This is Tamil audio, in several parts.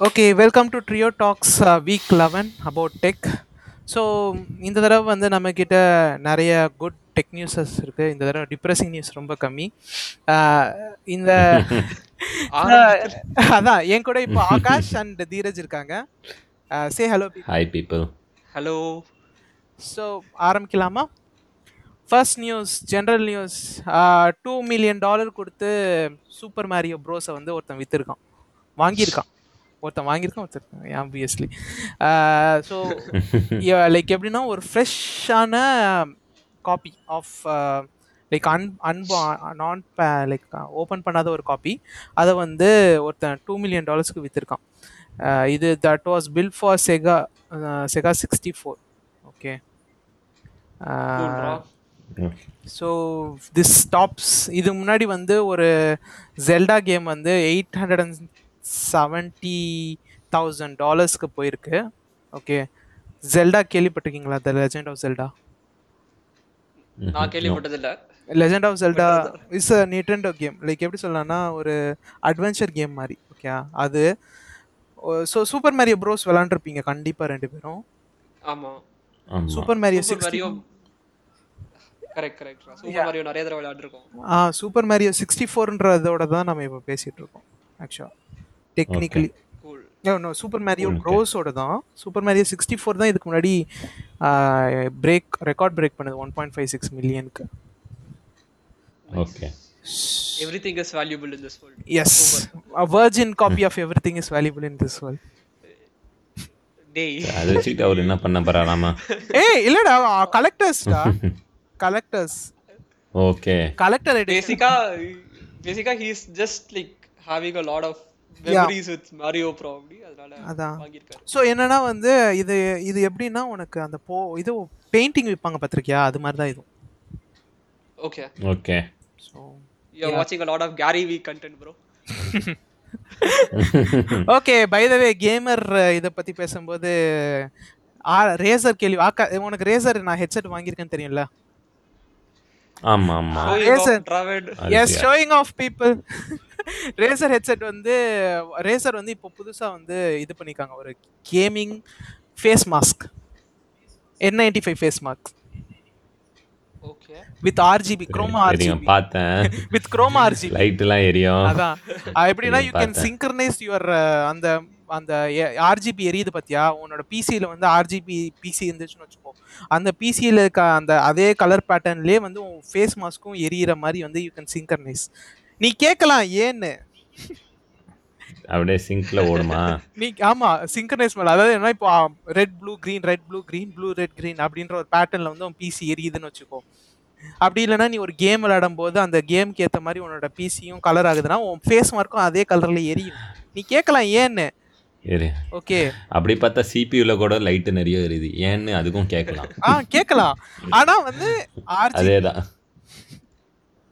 Okay welcome to trio talks week eleven about tech so இந்த தடவை வந்து நம்மக்கிட்ட நிறைய குட் டெக் நியூஸஸ் இருக்குது இந்த தடவை டிப்ரெசிங் நியூஸ் ரொம்ப கம்மி. ஆஹ் இந்த அதான் என் கூட இப்போ ஆகாஷ் அண்ட் தீரஜ் இருக்காங்க. Say hello hi people hello so ஆரம்பிக்கலாமா? First news general news two million dollar கொடுத்து சூப்பர் மேரியோ ப்ரோஸை வந்து ஒருத்தன் விற்றுருக்கான் வாங்கியிருக்கான். ஒருத்தன் வாங்கியிருக்கான் ஒருத்தர் ஆப்வியஸ்லி ஸோ லைக் எப்படின்னா ஒரு ஃப்ரெஷ்ஷான காப்பி ஆஃப் லைக் அன் அன்பு நான் லைக் ஓப்பன் பண்ணாத ஒரு காப்பி அதை வந்து ஒருத்தன் டூ மில்லியன் டாலர்ஸ்க்கு விற்றுருக்கான் இது that was bill for Sega Sega sixty four okay so this tops இது முன்னாடி வந்து ஒரு ஜெல்டா கேம் வந்து eight hundred and seventy thousand டாலர்ஸ்க்கு போயிருக்கு. ஓகே ஜெல்டா கேள்விப்பட்டிருக்கீங்களா? த லெஜெண்ட் ஆஃப் ஜெல்டா நான் கேள்விப்பட்டதில்ல. Legend of Zelda is a Nintendo game like எப்படி சொல்லலாம்னா ஒரு அட்வென்ச்சர் கேம் மாதிரி. ஓகே அது ஸோ சூப்பர் மேரியோ ப்ரோஸ் விளாண்டுருப்பீங்க. கண்டிப்பாக ரெண்டு பேரும். ஆமா. ஆமா. Super Mario Mario correct correct Super Mario நிறைய தடவை விளையாடிருக்கோம் ஆ சூப்பர் மேரியோ சிக்ஸ்டி ஃபோர்ன்றதோட தான் நம்ம இப்போ பேசிகிட்டு இருக்கோம் ஆக்சுவலாக டெக்னிக்கலி சூப்பர் மேரியோ. ப்ரோஸோட தான் சூப்பர் மேரியோ சிக்ஸ்டி ஃபோர் தான். இதுக்கு முன்னாடி பிரேக் ரெக்கார்ட் பிரேக் பண்ணுது ஒன் பாயிண்ட் ஃபைவ் சிக்ஸ் மில்லியனுக்கு okay everything is valuable in this world as virgin copy of everything is valuable in this world டேய் அதை வச்சுக்கிட்டு அவர் என்ன பண்ண போறாராமா ஏய் இல்லடா கலெக்டர்ஸ்டா கலெக்டர்ஸ் ஓகே கலெக்டர் பேசிக்கா பேசிக்கா he is just like having a lot of memories with mario probably அதனால அதான். வாங்கியிருக்காரு. ஸோ என்னன்னா வந்து இது இது எப்படின்னா உனக்கு அந்த போ இது பெயிண்டிங் விற்பாங்க பார்த்திருக்கியா? அது மாதிரி தான் இதுவும் okay okay so you are வாட்சிங் a lot of gary v content bro. Okay by the way gamer இதை பற்றி பேசும்போது ஆ ரேசர் கேள்வி ஆக்கா உனக்கு ரேசர் நான் ஹெட்செட் வாங்கியிருக்கேன்னு தெரியும்ல? ஆமா ஆமா. அது yes. Showing off people Razer headset வந்து ரேசர் வந்து இப்போ புதுசாக வந்து இது பண்ணியிருக்காங்க ஒரு gaming face mask N ninety five face mask okay with RGB Chroma RGB பார்த்தேன். வித் குரோமா ஆர்ஜிபி லைட் எல்லாம் எரியும். அதான். எப்படின்னா யூ கேன். சிங்க்ரனைஸ் யுவர் அந்த அந்த ஆர்ஜிபி எரியுது பார்த்தியா உன்னோட பிசியில் வந்து ஆர்ஜிபி பிசி இருந்துச்சுன்னு வச்சுக்கோ. அந்த பிசியில் இருக்க அந்த அதே கலர் பேட்டர்ன்லேயே வந்து உன் ஃபேஸ் மாஸ்க்கும் எரியிற மாதிரி வந்து யூ கேன் சிங்க்ரனைஸ் நீ கேட்கலாம் ஏன்னு? அப்படியே சிங்க்ல ஓடுமா? நீ ஆமா சிங்க்ரனைஸ் மேல. அதாவது என்ன இப்போ red blue green red blue green blue red green அப்படின்ற ஒரு பேட்டர்ன்ல வந்து உன் பிசி எரியுதுன்னு வச்சுக்கோ. அப்படி இல்லைன்னா நீ ஒரு கேம் விளையாடும் போது அந்த கேம்க்கு ஏற்ற மாதிரி உன்னோட பிசியும் கலர் ஆகுதுன்னா உன் ஃபேஸ் மார்க்கும் அதே கலர்ல எரியும். நீ கேட்கலாம் ஏன்னு? ஓகே அப்படி பார்த்தா சிபியூல கூட லைட் நிறைய எரியுது. ஏன்னு அதுக்கும் கேட்கலாம் ஆ கேட்கலாம் ஆனா வந்து அதேதான்.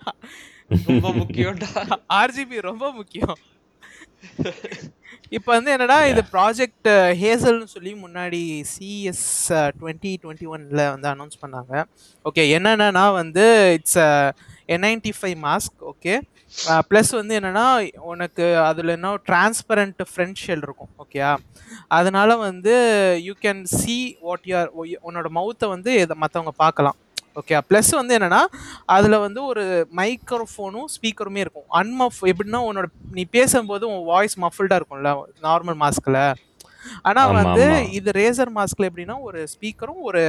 ரொம்ப முக்கியம்டா. ஆர்ஜிபி ரொம்ப முக்கியம். இப்போ வந்து என்னடா இது ப்ராஜெக்ட் ஹேசல்னு சொல்லி முன்னாடி சிஎஸ் டுவெண்ட்டி டுவெண்ட்டி ஒனில் வந்து அனௌன்ஸ் பண்ணாங்க. ஓகே என்னென்னா வந்து it's N ninety five mask okay plus வந்து என்னென்னா உனக்கு அதில் என்ன டிரான்ஸ்பரண்ட் ஃப்ரண்ட் ஷெல் இருக்கும் ஓகேயா அதனால வந்து you can see what you're உன்னோட மவுத்தை வந்து இதை மற்றவங்க பார்க்கலாம். ஓகே ப்ளஸ் வந்து என்னன்னா அதில் வந்து ஒரு மைக்ரோஃபோனும் ஸ்பீக்கருமே இருக்கும். அன்மஃப் எப்படின்னா உன்னோட நீ பேசும்போது உன் வாய்ஸ் மஃபிள்டாக இருக்கும்ல நார்மல் மாஸ்கில் ஆனால் வந்து. இது ரேசர் மாஸ்கில் எப்படின்னா ஒரு ஸ்பீக்கரும் ஒரு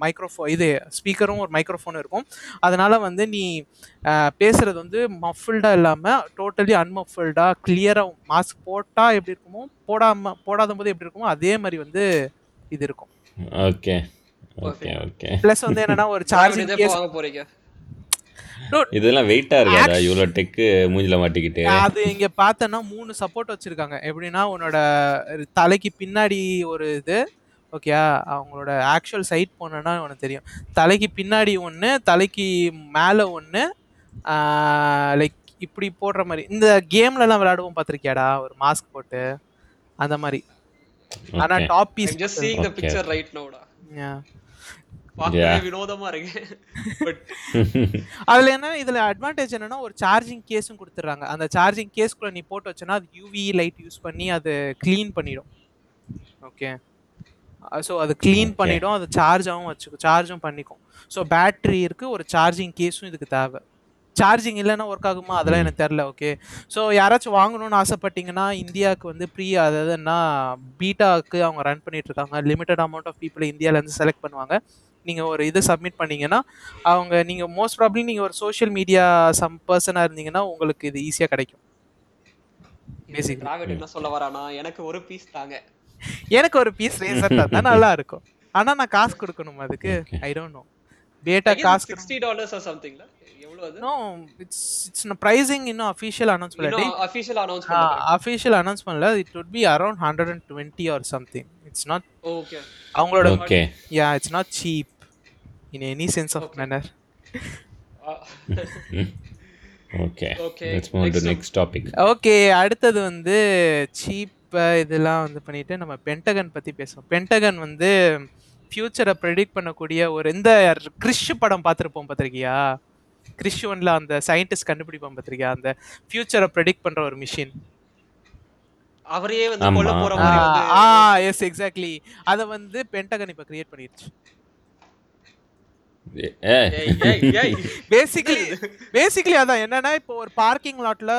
மைக்ரோஃபோ இது ஸ்பீக்கரும் ஒரு மைக்ரோஃபோனும் இருக்கும். அதனால வந்து நீ அஹ், பேசுறது வந்து மஃபிள்டாக இல்லாமல் டோட்டலி அன்மஃபிள்டாக கிளியராக மாஸ்க் போட்டால் எப்படி இருக்குமோ போடாமல் போடாத போது எப்படி இருக்குமோ அதே மாதிரி வந்து இது இருக்கும். Okay okay okay. ப்ளஸ் வந்து என்னன்னா ஒரு சார்ஜிங் கேஸ் வாங்க போறீங்க. இதெல்லாம் வெயிட்டா இருக்காதா இவ்வளோ டெக்கு மூஞ்சில மாட்டிக்கிட்டு. அது இங்க பார்த்தேன்னா மூணு சப்போர்ட் வச்சிருக்காங்க. எப்படின்னா உன்னோட தலைக்கு பின்னாடி ஒரு இது ஓகே அவங்களோட ஆக்சுவல் சைட் போனேன்னா உனக்கு தெரியும். தலைக்கு பின்னாடி ஒன்று தலைக்கு மேலே ஒன்று லைக் இப்படி போடுற மாதிரி. இந்த கேம்லலாம் விளையாடுவோம் பார்த்துருக்கியாடா? ஒரு மாஸ்க் போட்டு. அந்த மாதிரி. ஆனால். Top I'm just seeing the. Picture right நவுடா piece பார்க்கவே. வினோதமா இருக்கு. பட் அதுல என்ன இதுல அட்வான்டேஜ் என்னன்னா ஒரு சார்ஜிங் கேஸும் கொடுத்துறாங்க அந்த சார்ஜிங் கேஸ்க்குள்ள நீ போட்டு வச்சனா அது யூவி லைட் யூஸ் பண்ணி அது க்ளீன் பண்ணிடும். ஓகே ஸோ அது க்ளீன் Okay. பண்ணிடும் அது சார்ஜாகவும் வச்சுக்கும் சார்ஜும் பண்ணிக்கும். ஸோ பேட்டரி இருக்கு ஒரு சார்ஜிங் கேஸும் இதுக்கு தேவை. சார்ஜிங் இல்லைன்னா ஒர்க் ஆகுமா? அதெல்லாம் எனக்கு தெரில ஓகே ஸோ யாராச்சும் வாங்கணும்னு ஆசைப்பட்டீங்கன்னா இந்தியாவுக்கு வந்து ப்ரீ அதாவதுன்னா பீட்டாவுக்கு அவங்க ரன் பண்ணிட்டு இருக்காங்க. லிமிட்டட் அமௌண்ட் ஆஃப் பீப்புள் இந்தியாவிலேருந்து செலக்ட் பண்ணுவாங்க. நீங்கள் ஒரு இது சப்மிட் பண்ணீங்கன்னா அவங்க நீங்கள் மோஸ்ட் ப்ராப்ளி நீங்கள் ஒரு சோஷியல் மீடியா சம் பர்சனாக இருந்தீங்கன்னா உங்களுக்கு இது ஈஸியாக கிடைக்கும். டிராவிட் என்ன சொல்ல வரானா? எனக்கு ஒரு பீஸ் தாங்க. எனக்கு ஒரு பீஸ் ரேசர் தான் நல்லா இருக்கும். ஆனால் நான் காசு கொடுக்கணும் அதுக்கு. ஐ டோன்ட் நோ பேட்டா காசு சிக்ஸ்டி டாலர்ஸ் ஆர் சம்திங்ல எவ்வளவு அது? நோ இட்ஸ் இட்ஸ் ப்ரைசிங் இன்னும் அஃபிஷியல் அனௌன்ஸ் பண்ணல. இன்னும் அபிஷியல் அனௌன்ஸ் அஃபிஷியல் அனௌன்ஸ் பண்ணல. It would be around hundred and twenty or something it's not okay அவங்களோட okay yeah it's not cheap in any sense of manner okay Okay, let's move to next next topic okay அடுத்தது வந்து சீப் இதெல்லாம் வந்து பண்ணிட்டு நம்ம பென்டகன் பத்தி பேசுவோம். பென்டகன் வந்து ஃபியூச்சரை ப்ரெடிக்ட் பண்ணக்கூடிய ஒரு இந்த கிறிஷ் படம் பார்த்துருப்போம் பார்த்திருக்கியா? கிறிஷ் ஒன்ல அந்த சயின்டிஸ்ட் கண்டுபிடிப்போம் பார்த்திருக்கியா? அந்த ஃபியூச்சரை ப்ரெடிக்ட் பண்ற ஒரு மிஷின் அவரையே வந்து. கொல்ல போற மாதிரி ஆ எஸ் எக்ஸாக்ட்லி அதை வந்து பென்டகன் இப்போ கிரியேட் பண்ணிருச்சு. பேசிக்கலி பேசிக்கலி அதான். என்னன்னா இப்போ ஒரு பார்க்கிங் லாட்ல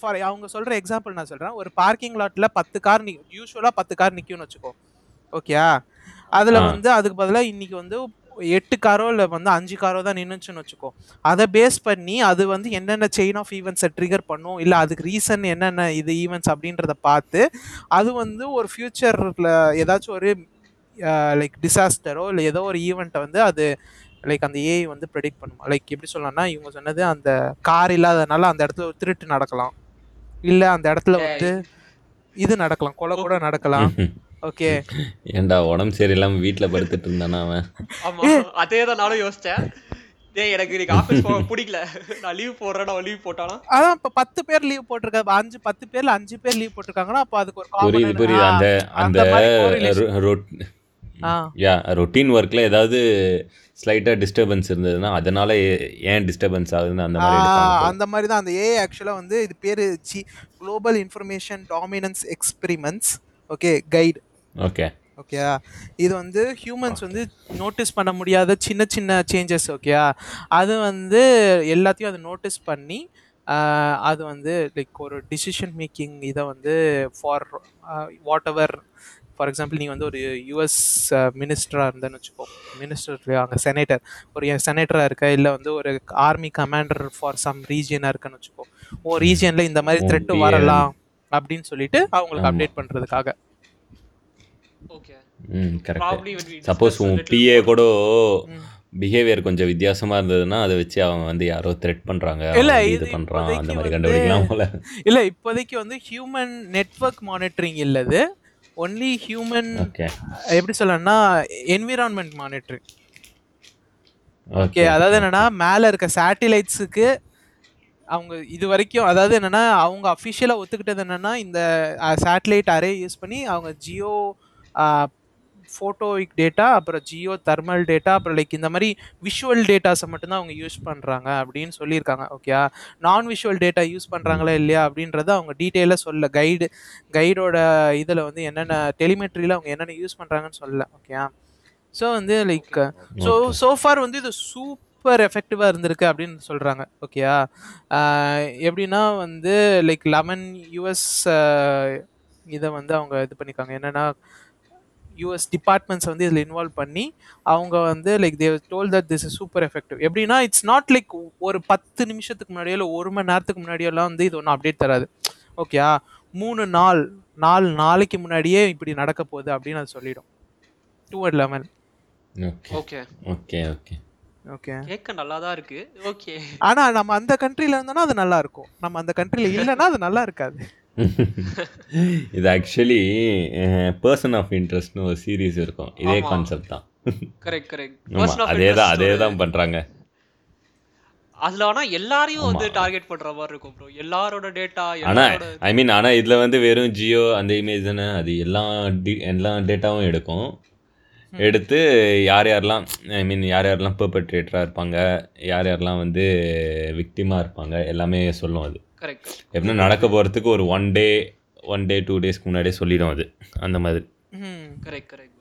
ஃபார் அவங்க சொல்ற எக்ஸாம்பிள் நான் சொல்றேன். ஒரு பார்க்கிங் லாட்ல பத்து கார் யூஸ்வலா பத்து கார் நிக்கும்னு வச்சுக்கோ. ஓகேயா அதுல. வந்து அதுக்கு பதிலா இன்னைக்கு வந்து எட்டு காரோ இல்லை வந்து அஞ்சு காரோ தான் நின்னுச்சுன்னு வச்சுக்கோ. அதை பேஸ் பண்ணி அது வந்து என்னென்ன செயின் ஆஃப் ஈவெண்ட்ஸை ட்ரிகர் பண்ணும் இல்லை அதுக்கு ரீசன் என்னென்ன இது ஈவெண்ட்ஸ் அப்படின்றத பார்த்து அது வந்து ஒரு ஃப்யூச்சரில் ஏதாச்சும் ஒரு லைக் டிசாஸ்டரோ இல்லை ஏதோ ஒரு ஈவெண்ட்டை வந்து அது லைக் அந்த ஏஐ வந்து ப்ரெடிக்ட் பண்ணுமா. லைக் எப்படி சொல்லலாம்னா இவங்க சொன்னது அந்த கார் இல்லாதனால அந்த இடத்துல ஒரு திருட்டு நடக்கலாம். இல்லை அந்த இடத்துல வந்து இது நடக்கலாம். கொலை கூட நடக்கலாம். ஓகே ஏன்டா உடம்பு சரியில்லாம வீட்ல படுத்துட்டு இருந்தானா அவன்? ஆமா அதே தான் நானும் யோசிச்சேன். டேய் எனக்கு இன்னைக்கு ஆபீஸ் போக பிடிக்கல. நான் லீவ் போடுறேன் நான் லீவ் போட்டானா அதான் இப்போ பத்து பேர் லீவ் போட்டிருக்காங்க. அஞ்சு பத்து பேர்ல அஞ்சு பேர் லீவ் போட்டிருக்காங்கன்னா அப்போ அதுக்கு ஒரு புரியுது புரியுது. அந்த அந்த யா ரொட்டீன் ஒர்க்ல ஏதாவது ஸ்லைட்டா டிஸ்டர்பன்ஸ் இருந்ததுன்னா அதனால ஏன் டிஸ்டர்பன்ஸ் ஆகுதுன்னு அந்த மாதிரி. அந்த மாதிரி தான். அந்த ஏஐ ஆக்சுவலாக வந்து இது பேர் C global information dominance experiments okay guide okay ஓகேயா இது வந்து ஹியூமன்ஸ் வந்து நோட்டீஸ் பண்ண முடியாத சின்ன சின்ன சேஞ்சஸ் ஓகேயா அது வந்து எல்லாத்தையும் அதை நோட்டீஸ் பண்ணி அது வந்து லைக் ஒரு டிசிஷன் மேக்கிங் இதை வந்து for whatever for example நீங்கள் வந்து ஒரு யூஎஸ் மினிஸ்டராக இருந்தேன்னு வச்சுக்கோ. மினிஸ்டர் அங்கே செனேட்டர் ஒரு செனேட்டராக இருக்க இல்லை வந்து ஒரு ஆர்மி கமாண்டர் ஃபார் சம் ரீஜியனாக இருக்குன்னு வச்சுக்கோ. ஓ ரீஜியனில் இந்த மாதிரி த்ரெட்டு. வரலாம் அப்படின்னு சொல்லிட்டு அவங்களுக்கு. அப்டேட் பண்ணுறதுக்காக ஓகே சப்போஸ் உன் பிஏ கூட. பிஹேவியர் கொஞ்சம் வித்தியாசமா இருந்ததுன்னா அதை வச்சு அவன் வந்து யாரோ த்ரெட் பண்றாங்க இல்ல, இது பண்றான் அந்த மாதிரி கண்டுபிடிக்கலாம் போல இல்ல இப்போதைக்கு வந்து ஹியூமன் நெட்வொர்க் மானிட்டரிங் இல்லது. ஒன்லி ஹியூமன் எப்படி சொல்லணும்னா என்விரான்மெண்ட் மானிட்டரிங் ஓகே ஓகே அதாவது என்னன்னா மேல இருக்க சேட்டிலைட்ஸுக்கு அவங்க இது வரைக்கும் அதாவது என்னன்னா அவங்க அஃபிஷியலாக ஒத்துக்கிட்டது என்னன்னா இந்த சேட்டலைட் அரே யூஸ் பண்ணி அவங்க ஜியோ ஃபோட்டோவிக் டேட்டா அப்புறம் ஜியோ தெர்மல் டேட்டா அப்புறம் லைக் இந்த மாதிரி விஷுவல் டேட்டாஸை மட்டும்தான் அவங்க யூஸ் பண்ணுறாங்க அப்படின்னு சொல்லியிருக்காங்க. ஓகே நான் விஷுவல் டேட்டா யூஸ் பண்ணுறாங்களா இல்லையா அப்படின்றத அவங்க டீட்டெயிலாக சொல்ல கைடு கைடோட இதில் வந்து என்னென்ன டெலிமெட்ரியில் அவங்க என்னென்ன யூஸ் பண்ணுறாங்கன்னு சொல்லல. ஓகே ஸோ வந்து லைக் ஸோ சோஃபார் வந்து இது சூப்பர் எஃபெக்டிவாக இருந்திருக்கு அப்படின்னு சொல்கிறாங்க ஓகேயா எப்படின்னா வந்து லைக் லெமன் யூஎஸ் இதை வந்து அவங்க இது பண்ணியிருக்காங்க. என்னென்னா யூஎஸ் டிபார்ட்மெண்ட்ஸ் வந்து இதில் இன்வால்வ் பண்ணி அவங்க வந்து like they told that this is super effective எப்படின்னா இட்ஸ் நாட் லைக் ஒரு பத்து நிமிஷத்துக்கு முன்னாடியோ இல்லை ஒரு மணி நேரத்துக்கு முன்னாடியோலாம் வந்து இது ஒன்றும் அப்டேட் தராது. ஓகேயா மூணு நாள் நாலு நாளைக்கு முன்னாடியே இப்படி நடக்க போகுது அப்படின்னு அது சொல்லிடும். Two at eleven okay okay okay okay okay கேட்க நல்லா தான் இருக்கு. ஓகே ஆனா நம்ம அந்த கண்ட்ரில இருந்தோம்னா அது நல்லா இருக்கும். நம்ம அந்த கண்ட்ரில இல்லைன்னா அது நல்லா இருக்காது. இது ஆக்சுவலி பர்சன் ஆஃப் இன்ட்ரெஸ்ட்னு ஒரு சீரிஸ் இருக்கும். இதே. கான்செப்ட் தான். கரெக்ட் கரெக்ட் அதே தான் அதே தான் பண்றாங்க. அதுல ஆனா எல்லாரையும் வந்து. டார்கெட் பண்ற மாதிரி இருக்கும் ப்ரோ எல்லாரோட டேட்டா ஆனா ஐ மீன் ஆனா இதுல வந்து வெறும் ஜியோ அந்த இமேஜ் தானே. அது எல்லா எல்லா டேட்டாவும் எடுக்கும். எடுத்து யார் யாரெல்லாம் ஐ மீன் யார் யாரெல்லாம் பெர்பட்ரேட்டராக இருப்பாங்க யார் யாரெல்லாம் வந்து விக்டிமாக இருப்பாங்க எல்லாமே சொல்லும் அது. கரெக்ட் எப்படின்னா நடக்க போகிறதுக்கு ஒரு one day one day two டேஸ்க்கு முன்னாடியே சொல்லிடும் அது. அந்த மாதிரி. Correct correct